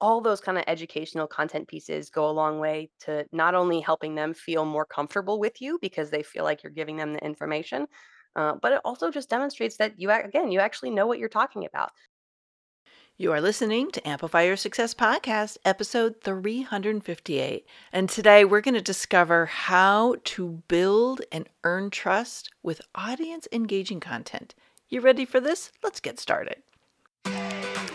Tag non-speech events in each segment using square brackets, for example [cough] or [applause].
all those kind of educational content pieces go a long way to not only helping them feel more comfortable with you because they feel like you're giving them the information, uh, but it also just demonstrates that you, again, you actually know what you're talking about. You are listening to Amplify Your Success Podcast, episode 358. And today we're going to discover how to build and earn trust with audience engaging content. You ready for this? Let's get started.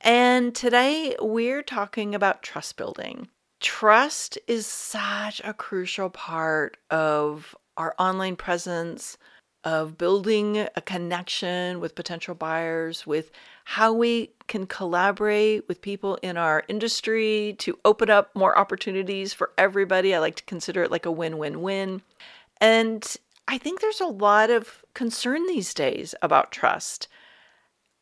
And today we're talking about trust building. Trust is such a crucial part of our online presence, of building a connection with potential buyers, with how we can collaborate with people in our industry to open up more opportunities for everybody. I like to consider it like a win win win. And I think there's a lot of concern these days about trust.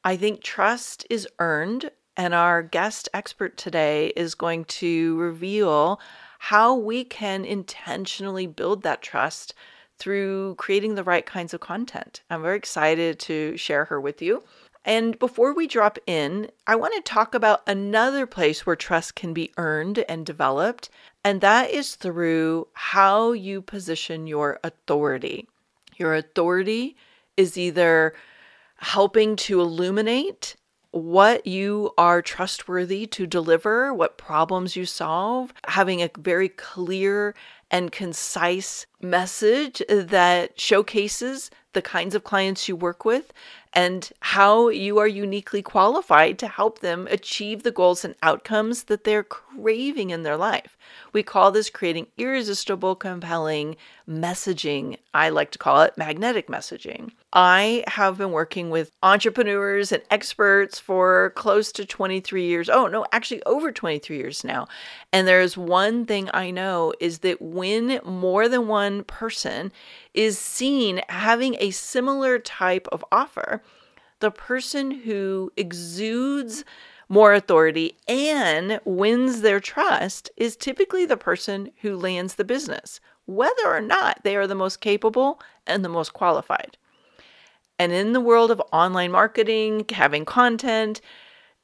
I think trust is earned, and our guest expert today is going to reveal how we can intentionally build that trust through creating the right kinds of content. I'm very excited to share her with you. And before we drop in, I want to talk about another place where trust can be earned and developed, and that is through how you position your authority. Your authority is either helping to illuminate what you are trustworthy to deliver, what problems you solve, having a very clear and concise message that showcases the kinds of clients you work with and how you are uniquely qualified to help them achieve the goals and outcomes that they're craving in their life. We call this creating irresistible, compelling messaging. I like to call it magnetic messaging. I have been working with entrepreneurs and experts for close to 23 years. Oh, no, actually over 23 years now. And there's one thing I know is that when more than one person is seen having a similar type of offer, the person who exudes more authority and wins their trust is typically the person who lands the business, whether or not they are the most capable and the most qualified. And in the world of online marketing, having content,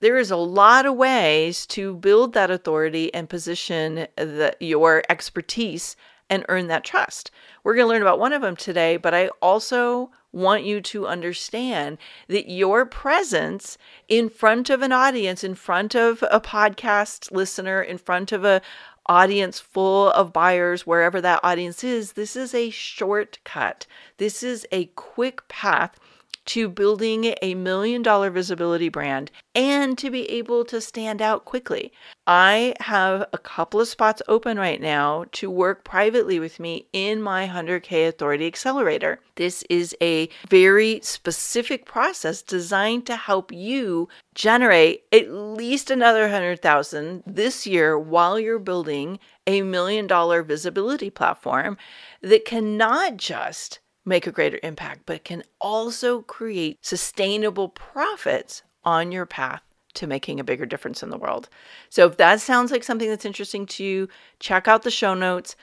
there is a lot of ways to build that authority and position the, your expertise and earn that trust. We're going to learn about one of them today, but I also want you to understand that your presence in front of an audience, in front of a podcast listener, in front of a audience full of buyers, wherever that audience is, this is a shortcut. This is a quick path to building a million dollar visibility brand and to be able to stand out quickly. I have a couple of spots open right now to work privately with me in my 100K Authority Accelerator. This is a very specific process designed to help you generate at least another 100,000 this year while you're building a million dollar visibility platform that cannot just make a greater impact, but can also create sustainable profits on your path to making a bigger difference in the world. So if that sounds like something that's interesting to you, check out the show notes.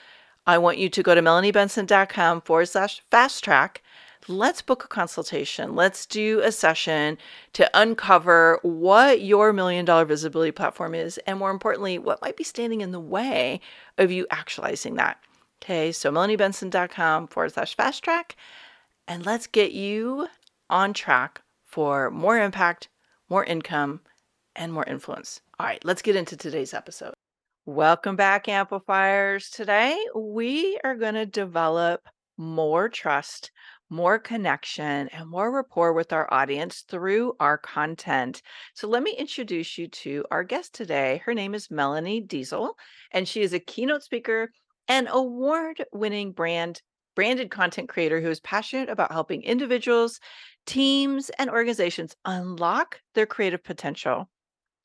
I want you to go to melaniebenson.com forward slash fast track. Let's book a consultation. Let's do a session to uncover what your million dollar visibility platform is, and more importantly, what might be standing in the way of you actualizing that. Okay, so melaniebenson.com forward slash fast track. And let's get you on track for more impact, more income, and more influence. All right, let's get into today's episode. Welcome back, amplifiers. Today, we are going to develop more trust, more connection, and more rapport with our audience through our content. So, let me introduce you to our guest today. Her name is Melanie Deziel, and she is a keynote speaker an award-winning brand branded content creator who is passionate about helping individuals, teams, and organizations unlock their creative potential.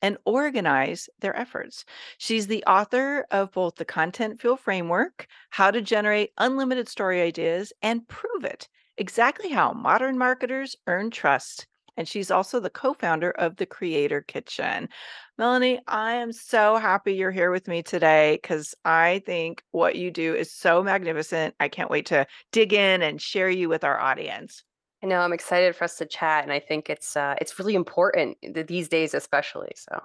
and organize their efforts. She's the author of both the Content Fuel Framework, How to Generate Unlimited Story Ideas, and Prove It Exactly How Modern Marketers Earn Trust. And she's also the co founder of the Creator Kitchen. Melanie, I am so happy you're here with me today because I think what you do is so magnificent. I can't wait to dig in and share you with our audience. I know I'm excited for us to chat, and I think it's uh, it's really important these days, especially. So,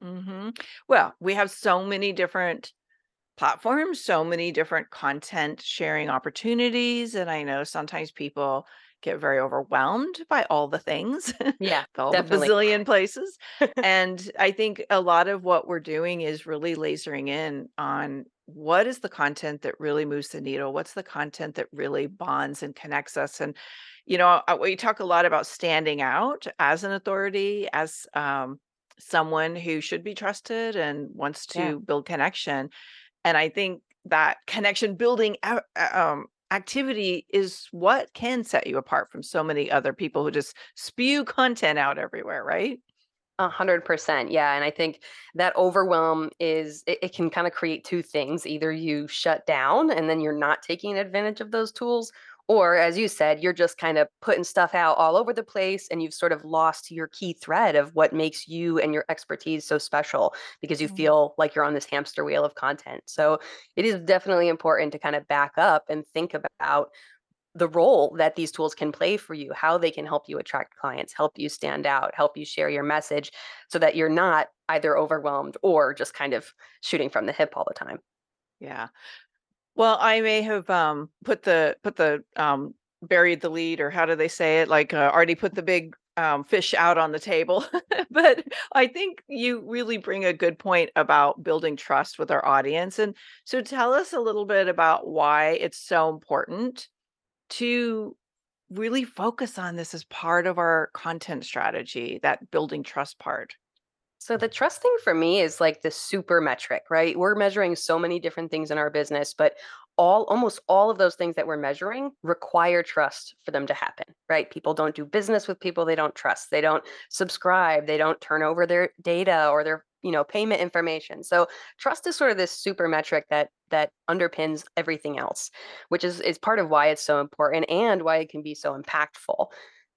hmm Well, we have so many different platforms, so many different content sharing opportunities. And I know sometimes people get very overwhelmed by all the things, [laughs] yeah, all the bazillion places. [laughs] And I think a lot of what we're doing is really lasering in on what is the content that really moves the needle? What's the content that really bonds and connects us? And, you know, uh, we talk a lot about standing out as an authority, as um, someone who should be trusted and wants Yeah. to build connection and I think that connection building um, activity is what can set you apart from so many other people who just spew content out everywhere, right? A hundred percent. Yeah. And I think that overwhelm is it, it can kind of create two things. Either you shut down and then you're not taking advantage of those tools, or as you said, you're just kind of putting stuff out all over the place and you've sort of lost your key thread of what makes you and your expertise so special because you Mm. feel like you're on this hamster wheel of content. So it is definitely important to kind of back up and think about the role that these tools can play for you, how they can help you attract clients, help you stand out, help you share your message so that you're not either overwhelmed or just kind of shooting from the hip all the time. Yeah. Well, I may have, um, put the put the, um buried the lead or how do they say it? Like, uh, already put the big, um, fish out on the table. [laughs] But I think you really bring a good point about building trust with our audience, and so tell us a little bit about why it's so important to really focus on this as part of our content strategy, that building trust part. So the trust thing for me is like the super metric, right? We're measuring so many different things in our business, but all almost all of those things that we're measuring require trust for them to happen, right? People don't do business with people they don't trust. They don't subscribe, they don't turn over their data or their, you know, payment information. So trust is sort of this super metric that that underpins everything else, which is is part of why it's so important and why it can be so impactful.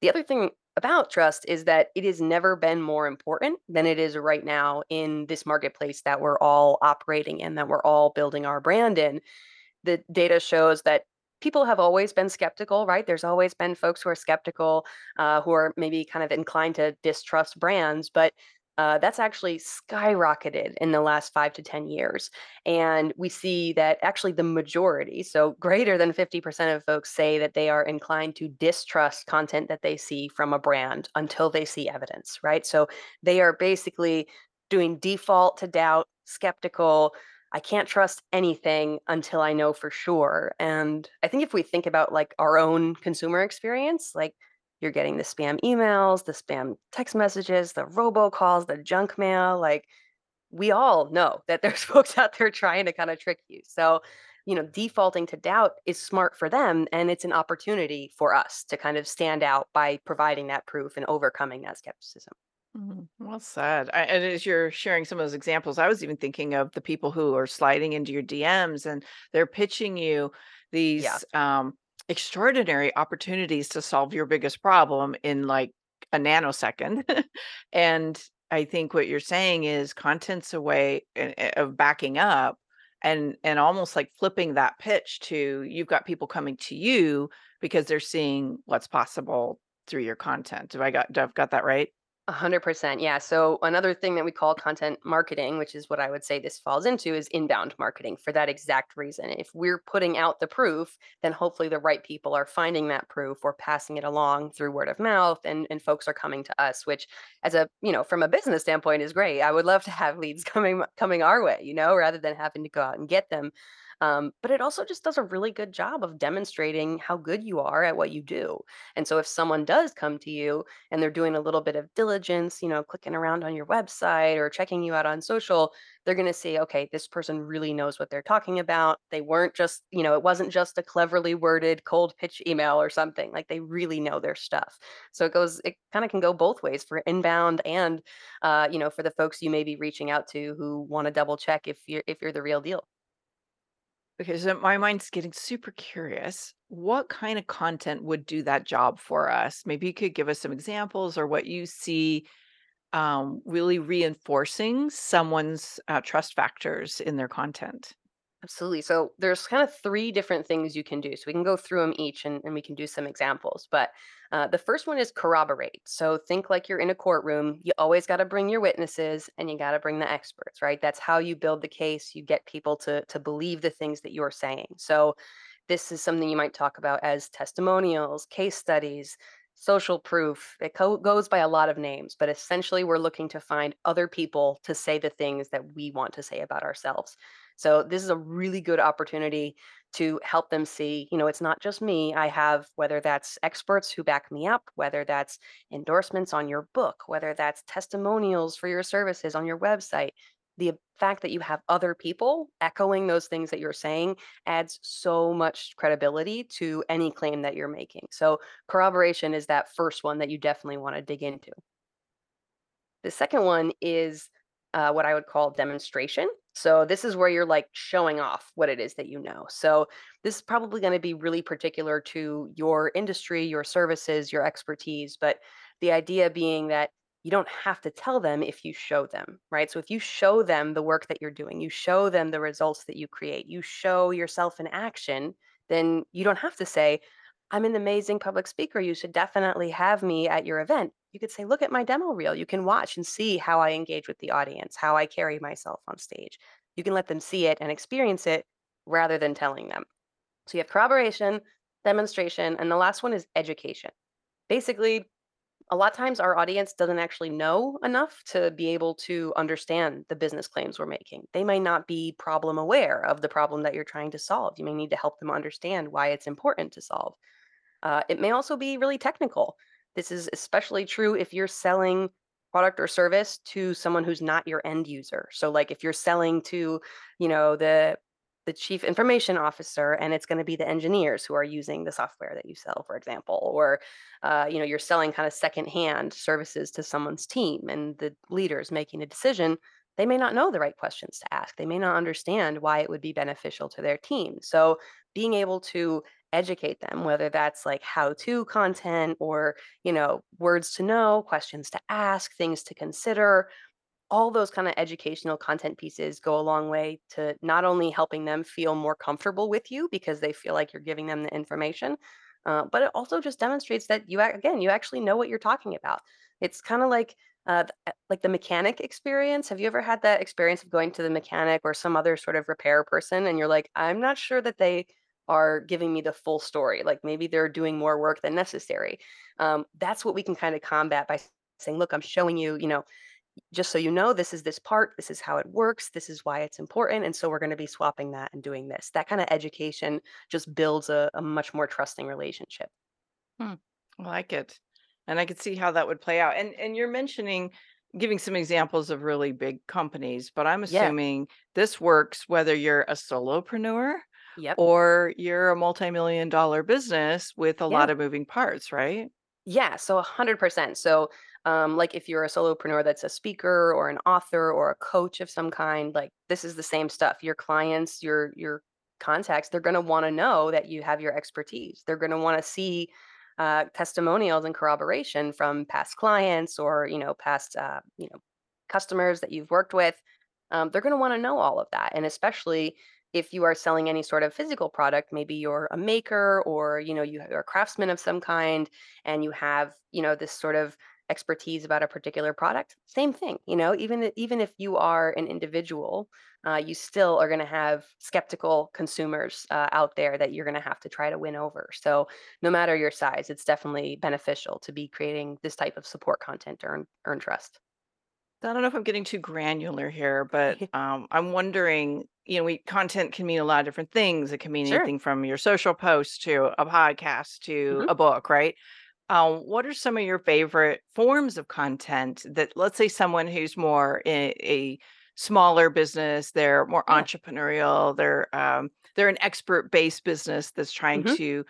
The other thing about trust is that it has never been more important than it is right now in this marketplace that we're all operating in, that we're all building our brand in. The data shows that people have always been skeptical, right? There's always been folks who are skeptical, uh, who are maybe kind of inclined to distrust brands, but uh, that's actually skyrocketed in the last five to 10 years. And we see that actually the majority, so greater than 50% of folks say that they are inclined to distrust content that they see from a brand until they see evidence, right? So they are basically doing default to doubt, skeptical. I can't trust anything until I know for sure. And I think if we think about like our own consumer experience, like you're getting the spam emails, the spam text messages, the robocalls, the junk mail, like we all know that there's [laughs] folks out there trying to kind of trick you. So, you know, defaulting to doubt is smart for them and it's an opportunity for us to kind of stand out by providing that proof and overcoming that skepticism. Mhm. Well said. I, and as you're sharing some of those examples, I was even thinking of the people who are sliding into your DMs and they're pitching you Yeah, these um, extraordinary opportunities to solve your biggest problem in like a nanosecond. [laughs] and I think what you're saying is content's a way uh, uh, of backing up and and almost like flipping that pitch to you've got people coming to you because they're seeing what's possible through your content. Do I got do I've got that right? 100%. Yeah. So, another thing that we call content marketing, which is what I would say this falls into, is inbound marketing for that exact reason. If we're putting out the proof, then hopefully the right people are finding that proof or passing it along through word of mouth and, and folks are coming to us, which as a, you know, from a business standpoint is great. I would love to have leads [laughs] coming coming our way, you know, rather than having to go out and get them. Um, but it also just does a really good job of demonstrating how good you are at what you do. And so if someone does come to you and they're doing a little bit of diligence, you know, clicking around on your website or checking you out on social, they're going to see, okay, this person really knows what they're talking about. They weren't just, you know, it wasn't just a cleverly worded cold pitch email or something. Like they really know their stuff. So it goes, it kind of can go both ways for inbound and, uh, you know, for the folks you may be reaching out to who want to double check if you're if you're the real deal. Okay, so my mind's getting super curious. What kind of content would do that job for us? Maybe you could give us some examples or what you see um, really reinforcing someone's uh, trust factors in their content. Absolutely. So there's kind of three different things you can do. So we can go through them each and, and we can do some examples. But uh, the first one is corroborate. So think like you're in a courtroom. You always got to bring your witnesses and you got to bring the experts, right? That's how you build the case. You get people to to believe the things that you're saying. So this is something you might talk about as testimonials, case studies, social proof. It co- goes by a lot of names, but essentially we're looking to find other people to say the things that we want to say about ourselves. So this is a really good opportunity to help them see, you know, it's not just me. I have whether that's experts who back me up, whether that's endorsements on your book, whether that's testimonials for your services on your website. The fact that you have other people echoing those things that you're saying adds so much credibility to any claim that you're making. So corroboration is that first one that you definitely want to dig into. The second one is uh, what I would call demonstration. So this is where you're like showing off what it is that you know. So this is probably going to be really particular to your industry, your services, your expertise. But the idea being that you don't have to tell them if you show them, right? So if you show them the work that you're doing, you show them the results that you create, you show yourself in action, then you don't have to say, I'm an amazing public speaker. You should definitely have me at your event. You could say, look at my demo reel. You can watch and see how I engage with the audience, how I carry myself on stage. You can let them see it and experience it rather than telling them. So you have corroboration, demonstration, and the last one is education. Basically, a lot of times our audience doesn't actually know enough to be able to understand the business claims we're making. They may not be problem aware of the problem that you're trying to solve. You may need to help them understand why it's important to solve. Uh, it may also be really technical. This is especially true if you're selling product or service to someone who's not your end user. So like if you're selling to, you know, the the chief information officer and it's going to be the engineers who are using the software that you sell for example or uh, you know you're selling kind of secondhand services to someone's team and the leaders making a decision they may not know the right questions to ask. They may not understand why it would be beneficial to their team. So being able to educate them whether that's like how to content or you know words to know questions to ask things to consider all those kind of educational content pieces go a long way to not only helping them feel more comfortable with you because they feel like you're giving them the information uh, but it also just demonstrates that you again you actually know what you're talking about. It's kind of like uh, uh, like the mechanic experience. Have you ever had that experience of going to the mechanic or some other sort of repair person and you're like i'm not sure that they are giving me the full story. Like maybe they're doing more work than necessary. Um, that's what we can kind of combat by saying look i'm showing you you know just so you know, this is this part, this is how it works, this is why it's important. And so we're going to be swapping that and doing this. That kind of education just builds a, a much more trusting relationship. Hmm, I like it. And I could see how that would play out. And and you're mentioning giving some examples of really big companies, but I'm Yeah. assuming this works whether you're a solopreneur Yep. or you're a multi-million dollar business with a Yeah. lot of moving parts, right? Yeah. So 100%. So, um, like if you're a solopreneur that's a speaker or an author or a coach of some kind, like this is the same stuff. Your clients, your, your, contacts they're going to want to know that you have your expertise. They're going to want to see uh, testimonials and corroboration from past clients or you know past uh, you know customers that you've worked with. Um, they're going to want to know all of that. And especially if you are selling any sort of physical product maybe you're a maker or you know you are a craftsman of some kind and you have you know this sort of expertise about a particular product same thing you know even even if you are an individual uh, you still are going to have skeptical consumers uh, out there that you're going to have to try to win over so no matter your size it's definitely beneficial to be creating this type of support content to earn earn trust I don't know if I'm getting too granular here, but [laughs] um, I'm wondering, you know, we content can mean a lot of different things. It can mean Sure. anything from your social post to a podcast to Mhm. a book, right? Um, what are some of your favorite forms of content that, let's say, someone who's more in a smaller business, they're more Yeah. entrepreneurial, they're um, they're an expert-based business that's trying Mhm. to,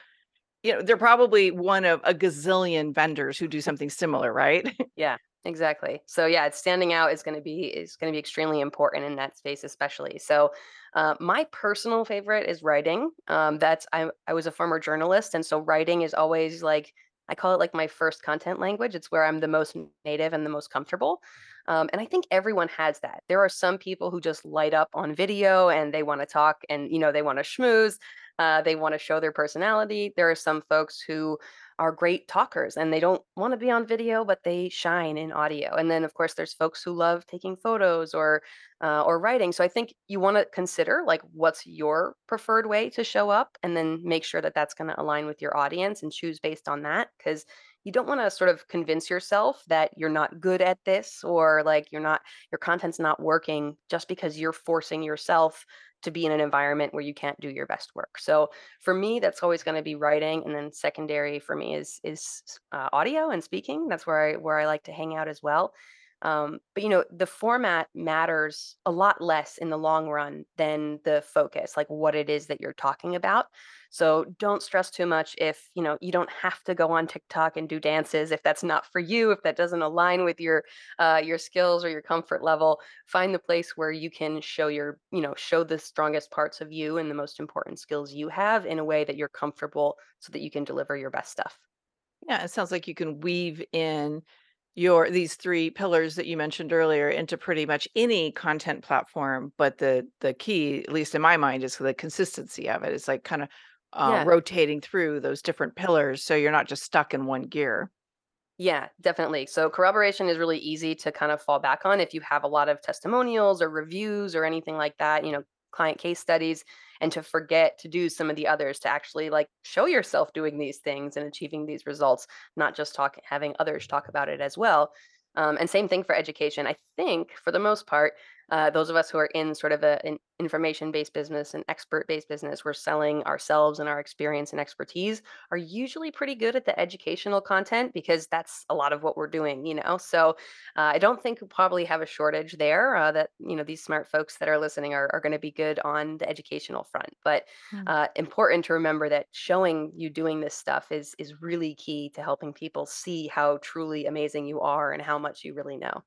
you know, they're probably one of a gazillion vendors who do something similar, right? [laughs] Yeah, exactly. So yeah, it's standing out is going to be is going to be extremely important in that space, especially. So, uh, my personal favorite is writing. Um, that's I I was a former journalist, and so writing is always like I call it like my first content language. It's where I'm the most native and the most comfortable. Um, and I think everyone has that. There are some people who just light up on video and they want to talk and you know they want to schmooze. Uh, they want to show their personality. There are some folks who are great talkers and they don't want to be on video but they shine in audio and then of course there's folks who love taking photos or uh, or writing so i think you want to consider like what's your preferred way to show up and then make sure that that's going to align with your audience and choose based on that because you don't want to sort of convince yourself that you're not good at this or like you're not your content's not working just because you're forcing yourself to be in an environment where you can't do your best work. So for me that's always going to be writing and then secondary for me is is uh, audio and speaking. That's where i where i like to hang out as well um, but you know the format matters a lot less in the long run than the focus like what it is that you're talking about. So don't stress too much if you know you don't have to go on tiktok and do dances if that's not for you if that doesn't align with your uh, your skills or your comfort level. Find the place where you can show your you know show the strongest parts of you and the most important skills you have in a way that you're comfortable so that you can deliver your best stuff. Yeah, it sounds like you can weave in your these 3 pillars that you mentioned earlier into pretty much any content platform, but the the key, at least in my mind, is the consistency of it. It's like kinda, uh, yeah rotating through those different pillars so you're not just stuck in one gear. Yeah, definitely. So corroboration is really easy to kind of fall back on if you have a lot of testimonials or reviews or anything like that, you know, client case studies, and to forget to do some of the others to actually like show yourself doing these things and achieving these results, not just talk having others talk about it as well. Um, and same thing for education. I think for the most part, uh, those of us who are in sort of a, an information-based business, an expert-based business, we're selling ourselves and our experience and expertise are usually pretty good at the educational content because that's a lot of what we're doing, you know? So uh, I don't think we probably have a shortage there uh, that, you know, these smart folks that are listening are, are going to be good on the educational front. But Mm. uh, important to remember that showing you doing this stuff is is really key to helping people see how truly amazing you are and how much you really know.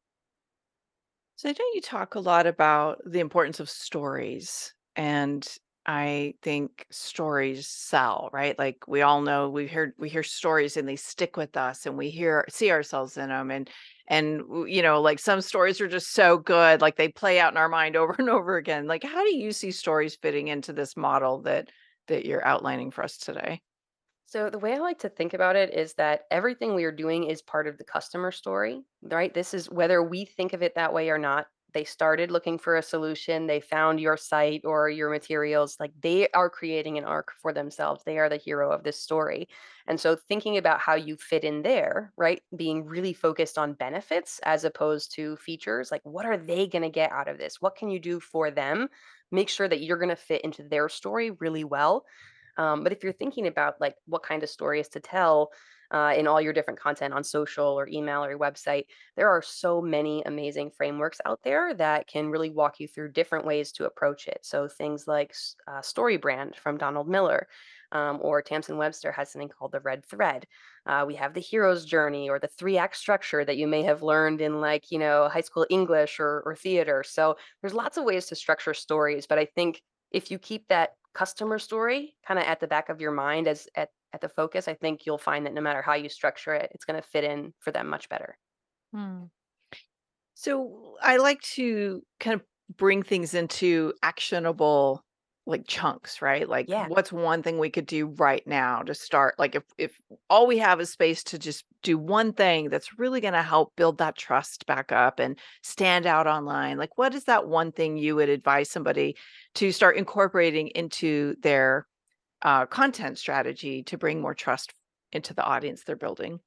So I know you talk a lot about the importance of stories, and I think stories sell, right? Like we all know we hear we hear stories and they stick with us, and we hear see ourselves in them, and and you know, like some stories are just so good, like they play out in our mind [laughs] over and over again. Like, how do you see stories fitting into this model that that you're outlining for us today? So the way I like to think about it is that everything we are doing is part of the customer story, right? This is whether we think of it that way or not. They started looking for a solution, they found your site or your materials, like they are creating an arc for themselves. They are the hero of this story. And so thinking about how you fit in there, right? Being really focused on benefits as opposed to features, like what are they going to get out of this? What can you do for them? Make sure that you're going to fit into their story really well um, but if you're thinking about like what kind of stories to tell uh, in all your different content on social or email or your website, there are so many amazing frameworks out there that can really walk you through different ways to approach it. So things like uh, StoryBrand from Donald Miller. Um, or Tamsin Webster has something called the red thread. Uh, we have the hero's journey or the three act structure that you may have learned in like, you know, high school English or, or theater. So there's lots of ways to structure stories, but I think if you keep that customer story kind of at the back of your mind as at, at the focus, I think you'll find that no matter how you structure it, it's going to fit in for them much better. Hmm. So I like to kind of bring things into actionable like chunks, right? Like Yeah. what's one thing we could do right now to start? Like if if all we have is space to just do one thing that's really going to help build that trust back up and stand out online. Like what is that one thing you would advise somebody to start incorporating into their uh, content strategy to bring more trust into the audience they're building?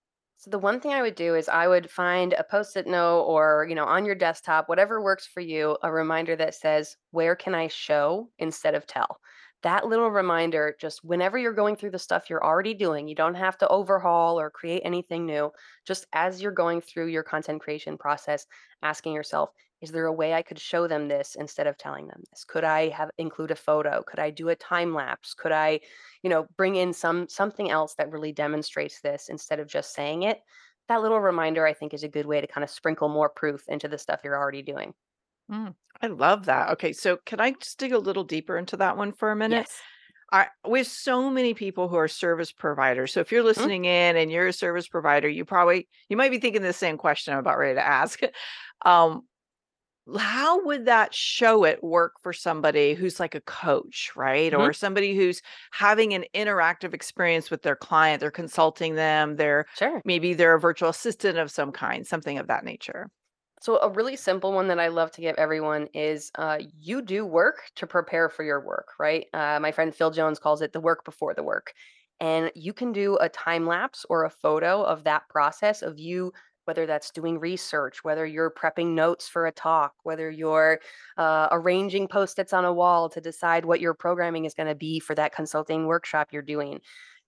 So the one thing I would do is I would find a post-it note or, you know, on your desktop, whatever works for you, a reminder that says, "Where can I show instead of tell?" That little reminder, just whenever you're going through the stuff you're already doing, you don't have to overhaul or create anything new. Just as you're going through your content creation process, asking yourself, is there a way I could show them this instead of telling them this? Could I have include a photo? Could I do a time lapse? Could I you know, bring in some something else that really demonstrates this instead of just saying it. That little reminder, I think, is a good way to kind of sprinkle more proof into the stuff you're already doing. Mm, I love that. Okay, so can I just dig a little deeper into that one for a minute? Yes. I with so many people who are service providers. So if you're Mhm. listening in and you're a service provider, you probably you might be thinking the same question I'm about ready to ask. [laughs] Um, how would that show it work for somebody who's like a coach, right? Mhm. Or somebody who's having an interactive experience with their client, they're consulting them, they're Sure. maybe they're a virtual assistant of some kind, something of that nature. So a really simple one that I love to give everyone is uh, you do work to prepare for your work, right? Uh, my friend Phil Jones calls it the work before the work. And you can do a time lapse or a photo of that process of you, whether that's doing research, whether you're prepping notes for a talk, whether you're uh, arranging post-its on a wall to decide what your programming is going to be for that consulting workshop you're doing.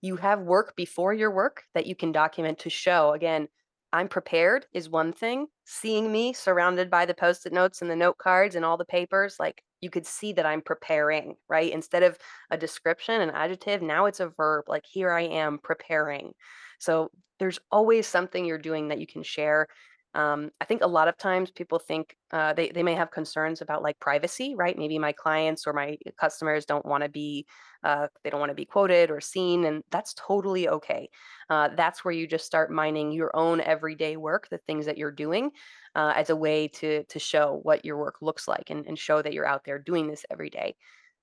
You have work before your work that you can document to show, again, I'm prepared is one thing. Seeing me surrounded by the Post-it notes and the note cards and all the papers, like, you could see that I'm preparing, right? Instead of a description, an adjective, now it's a verb, like, "Here I am preparing." So, there's always something you're doing that you can share. Um, I think a lot of times people think, uh, they they may have concerns about, like, privacy, right? Maybe my clients or my customers don't wanna be, uh, they don't wanna be quoted or seen, and that's totally okay. Uh, that's where you just start mining your own everyday work, the things that you're doing, uh, as a way to to show what your work looks like and, and show that you're out there doing this every day.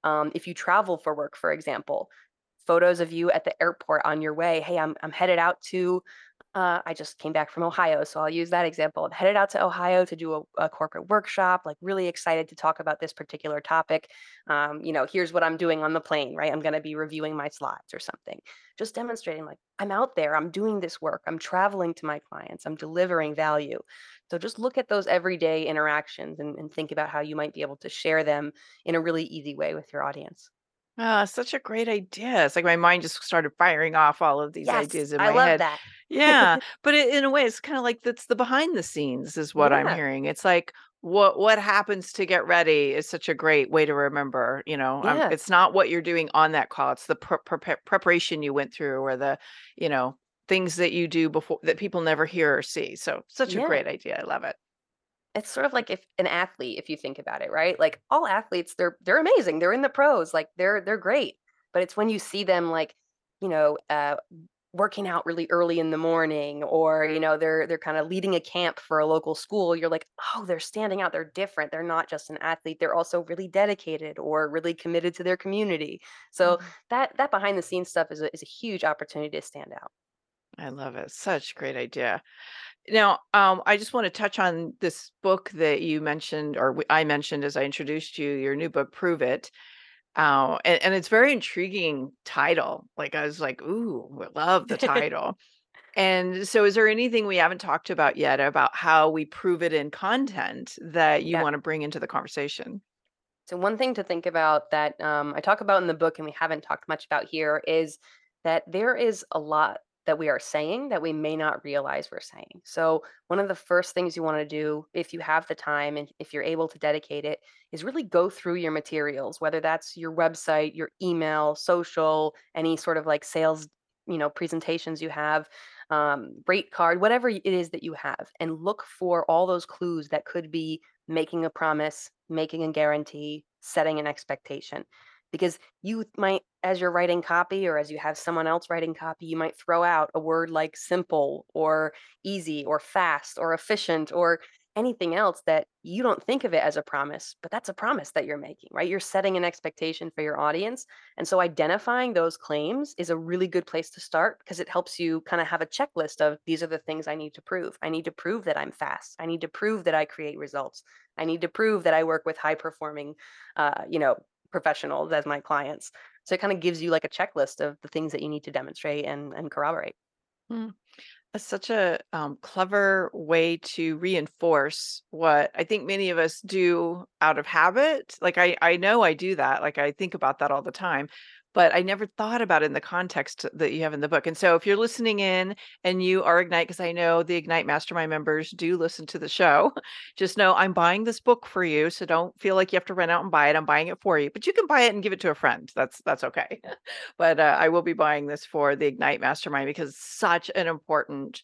Um, if you travel for work, for example, photos of you at the airport on your way. Hey, I'm I'm headed out to uh, I just came back from Ohio, so I'll use that example. I'm headed out to Ohio to do a, a corporate workshop, like really excited to talk about this particular topic. Um, you know, here's what I'm doing on the plane, right? I'm going to be reviewing my slides or something. Just demonstrating, like, I'm out there, I'm doing this work, I'm traveling to my clients, I'm delivering value. So just look at those everyday interactions and, and think about how you might be able to share them in a really easy way with your audience. Ah, such a great idea. It's like my mind just started firing off all of these Yes, ideas in I my love head. that. Yeah, [laughs] but it, in a way, it's kind of like that's the behind the scenes is what I'm Yeah, hearing. It's like what what happens to get ready is such a great way to remember. You know, um, yeah, it's not what you're doing on that call; it's the pre- pre- preparation you went through, or the you know things that you do before that people never hear or see. So, such a yeah. great idea. I love it. It's sort of like if an athlete, if you think about it, right? Like all athletes, they're they're amazing. They're in the pros, like they're they're great. But it's when you see them like, you know, uh working out really early in the morning or, you know, they're they're kind of leading a camp for a local school, you're like, "Oh, they're standing out. They're different. They're not just an athlete. They're also really dedicated or really committed to their community." So Mhm. that that behind the scenes stuff is a, is a huge opportunity to stand out. I love it. Such a great idea. Now, um, I just want to touch on this book that you mentioned, or I mentioned as I introduced you, your new book, Prove It. Uh, and, and it's very intriguing title. Like I was like, ooh, I love the [laughs] title. And so, is there anything we haven't talked about yet about how we prove it in content that you Yeah. want to bring into the conversation? So one thing to think about that um, I talk about in the book and we haven't talked much about here is that there is a lot that we are saying that we may not realize we're saying. So one of the first things you want to do if you have the time and if you're able to dedicate it is really go through your materials, whether that's your website, your email, social, any sort of like sales, you know, presentations you have, um, rate card, whatever it is that you have, and look for all those clues that could be making a promise, making a guarantee, setting an expectation. Because you might, as you're writing copy or as you have someone else writing copy, you might throw out a word like simple or easy or fast or efficient or anything else that you don't think of it as a promise, but that's a promise that you're making, right? You're setting an expectation for your audience. And so identifying those claims is a really good place to start because it helps you kind of have a checklist of these are the things I need to prove. I need to prove that I'm fast. I need to prove that I create results. I need to prove that I work with high performing, uh, you know, professionals as my clients. So it kind of gives you like a checklist of the things that you need to demonstrate and and corroborate. That's such a um, clever way to reinforce what I think many of us do out of habit. Like I, I know I do that. Like I think about that all the time, but I never thought about it in the context that you have in the book. And so if you're listening in and you are Ignite, because I know the Ignite Mastermind members do listen to the show, [laughs] just know I'm buying this book for you. So don't feel like you have to run out and buy it. I'm buying it for you, but you can buy it and give it to a friend. That's that's okay. [laughs] but uh, I will be buying this for the Ignite Mastermind because such an important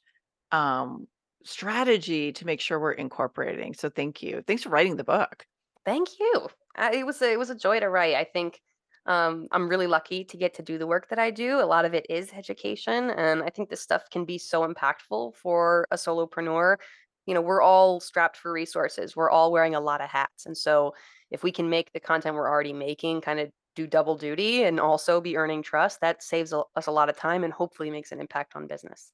um, strategy to make sure we're incorporating. So thank you. Thanks for writing the book. Thank you. It was a, it was a joy to write. I think um, I'm really lucky to get to do the work that I do. A lot of it is education, and I think this stuff can be so impactful for a solopreneur. You know, we're all strapped for resources. We're all wearing a lot of hats, and so if we can make the content we're already making kind of do double duty and also be earning trust, that saves us a lot of time and hopefully makes an impact on business.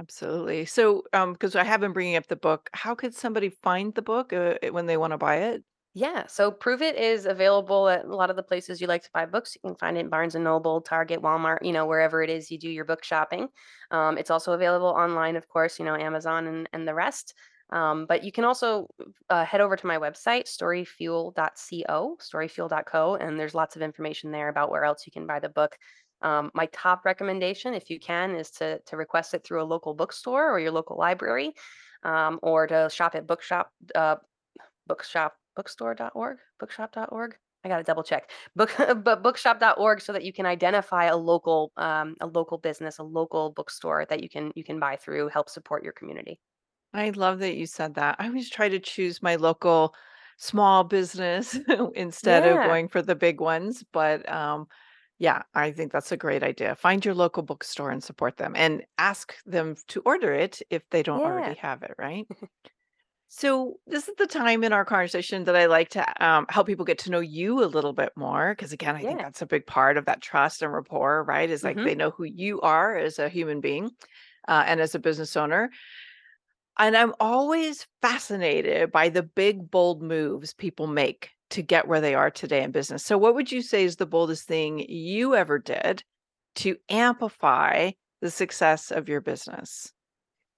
Absolutely. So, um, because I have been bringing up the book, how could somebody find the book uh, when they want to buy it? Yeah, so Prove It is available at a lot of the places you like to buy books. You can find it in Barnes and Noble, Target, Walmart, you know, wherever it is you do your book shopping. Um, it's also available online, of course, you know, Amazon and, and the rest. Um, but you can also uh, head over to my website, storyfuel.co, storyfuel.co, and there's lots of information there about where else you can buy the book. Um, my top recommendation, if you can, is to to request it through a local bookstore or your local library, um, or to shop at bookshop uh, bookshop bookstore.org bookshop.org i gotta double check book [laughs] but bookshop.org so that you can identify a local um, a local business a local bookstore that you can you can buy through help support your community I love that you said that. I always try to choose my local small business [laughs] instead of going for the big ones. But um, yeah, I think that's a great idea. Find your local bookstore and support them and ask them to order it if they don't already have it, right? [laughs] So, this is the time in our conversation that I like to um, help people get to know you a little bit more. Because, again, I think yeah that's a big part of that trust and rapport, right? Is like hmm they know who you are as a human being uh, and as a business owner. And I'm always fascinated by the big, bold moves people make to get where they are today in business. So, what would you say is the boldest thing you ever did to amplify the success of your business?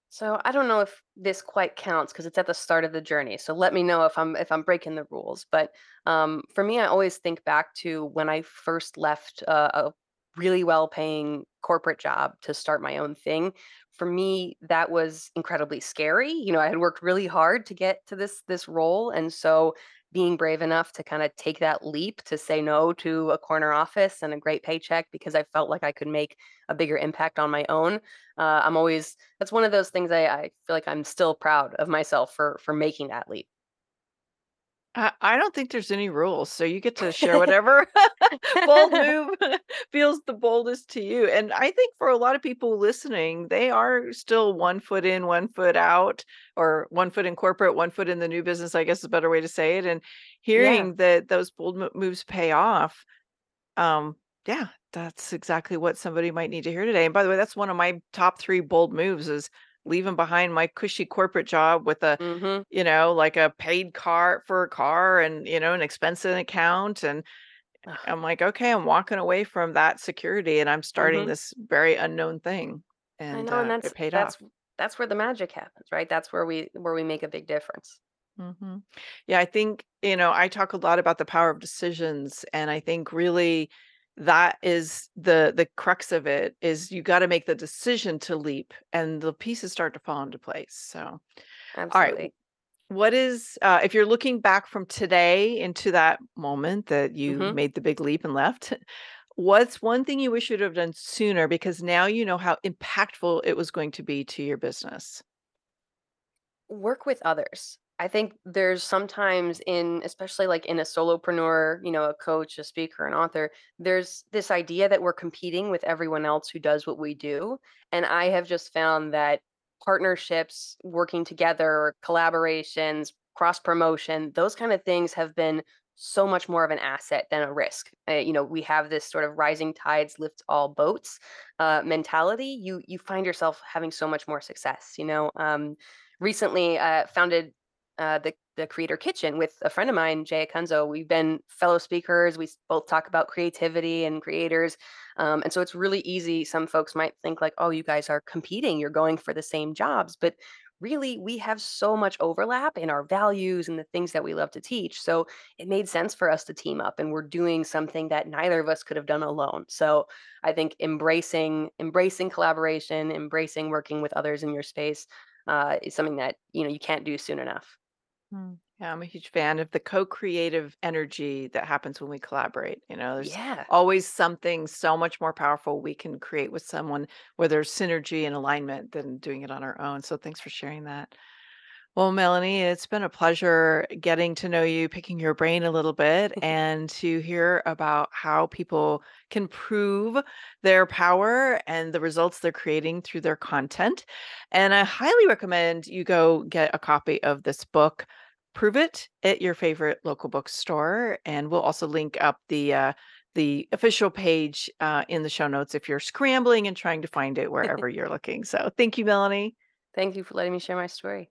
So I don't know if this quite counts because it's at the start of the journey. So let me know if I'm if I'm breaking the rules. But um, for me, I always think back to when I first left uh, a really well-paying corporate job to start my own thing. For me, that was incredibly scary. You know, I had worked really hard to get to this this role, and so being brave enough to kind of take that leap to say no to a corner office and a great paycheck because I felt like I could make a bigger impact on my own uh, I'm always that's one of those things I, I feel like I'm still proud of myself for for making that leap. I I don't think there's any rules, so you get to [laughs] share whatever [laughs] bold [laughs] move feels the boldest to you. And I think for a lot of people listening, they are still one foot in, one foot out, or one foot in corporate, one foot in the new business, I guess is a better way to say it. And yeah. hearing that those bold moves pay off, um, yeah, that's exactly what somebody might need to hear today. And by the way, that's one of my top three bold moves is leaving behind my cushy corporate job with a Mhm. you know, like a paid car for a car and, you know, an expense account. And I'm like, okay, I'm walking away from that security and I'm starting Mhm. this very unknown thing. I And know, and uh, that's it paid off. that's that's where the magic happens, right? That's where we where we make a big difference. hmm Yeah, I think, you know, I talk a lot about the power of decisions. And I think really that is the the crux of it is you got to make the decision to leap and the pieces start to fall into place. So all right. Absolutely. What is, uh, if you're looking back from today into that moment that you Mhm. made the big leap and left, what's one thing you wish you'd have done sooner because now you know how impactful it was going to be to your business? Work with others. I think there's sometimes in especially like in a solopreneur, you know, a coach, a speaker, an author, there's this idea that we're competing with everyone else who does what we do. And I have just found that partnerships, working together, collaborations, cross promotion, those kind of things have been so much more of an asset than a risk. Uh, you know, we have this sort of rising tides lift all boats uh, mentality. You you find yourself having so much more success. You know, um, recently uh, founded uh, the the Creator Kitchen with a friend of mine, Jay Acunzo. We've been fellow speakers. We both talk about creativity and creators. Um, and so it's really easy. Some folks might think, like, oh, you guys are competing, you're going for the same jobs. But really, we have so much overlap in our values and the things that we love to teach. So it made sense for us to team up and we're doing something that neither of us could have done alone. So I think embracing embracing collaboration, embracing working with others in your space uh, is something that you know you can't do soon enough. Mm. Yeah, I'm a huge fan of the co-creative energy that happens when we collaborate. You know, there's Yeah. always something so much more powerful we can create with someone where there's synergy and alignment than doing it on our own. So thanks for sharing that. Well, Melanie, it's been a pleasure getting to know you, picking your brain a little bit, [laughs] and to hear about how people can prove their power and the results they're creating through their content. And I highly recommend you go get a copy of this book, Prove It, at your favorite local bookstore. And we'll also link up the uh, the official page uh, in the show notes if you're scrambling and trying to find it [laughs] wherever you're looking. So thank you, Melanie. Thank you for letting me share my story.